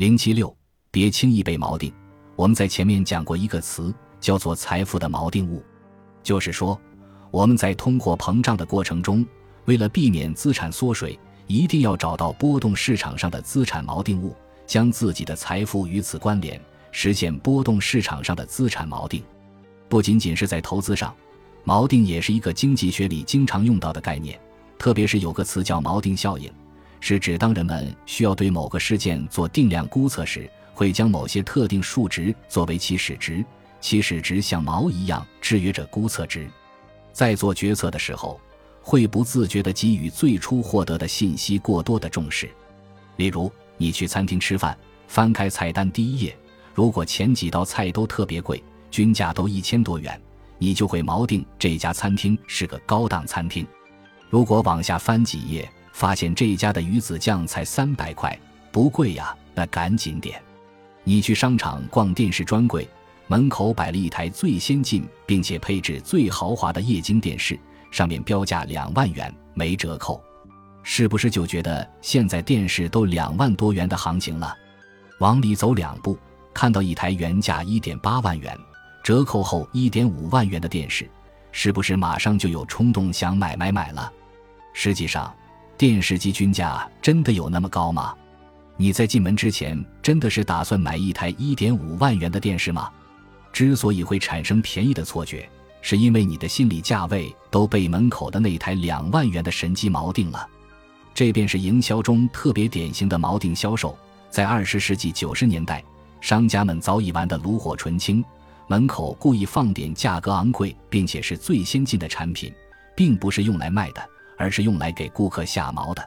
零七六，别轻易被锚定。我们在前面讲过一个词，叫做“财富的锚定物”，就是说，我们在通货膨胀的过程中，为了避免资产缩水，一定要找到波动市场上的资产锚定物，将自己的财富与此关联，实现波动市场上的资产锚定。不仅仅是在投资上，锚定也是一个经济学里经常用到的概念。特别是有个词叫锚定效应，是指当人们需要对某个事件做定量估测时，会将某些特定数值作为起始值，起始值像锚一样制约着估测值。在做决策的时候，会不自觉地给予最初获得的信息过多的重视。例如，你去餐厅吃饭，翻开菜单第一页，如果前几道菜都特别贵，均价都一千多元，你就会锚定这家餐厅是个高档餐厅。如果往下翻几页，发现这家的鱼子酱才三百块，不贵呀，那赶紧点。你去商场逛电视专柜，门口摆了一台最先进并且配置最豪华的液晶电视，上面标价两万元，没折扣，是不是就觉得现在电视都两万多元的行情了？往里走两步，看到一台原价一点八万元，折扣后一点五万元的电视，是不是马上就有冲动想买买买了？实际上，电视机均价真的有那么高吗？你在进门之前真的是打算买一台一点五万元的电视吗？之所以会产生便宜的错觉，是因为你的心理价位都被门口的那台两万元的神机锚定了。这便是营销中特别典型的锚定销售。在二十世纪九十年代，商家们早已玩得炉火纯青，门口故意放点价格昂贵并且是最先进的产品，并不是用来卖的。而是用来给顾客下毛的。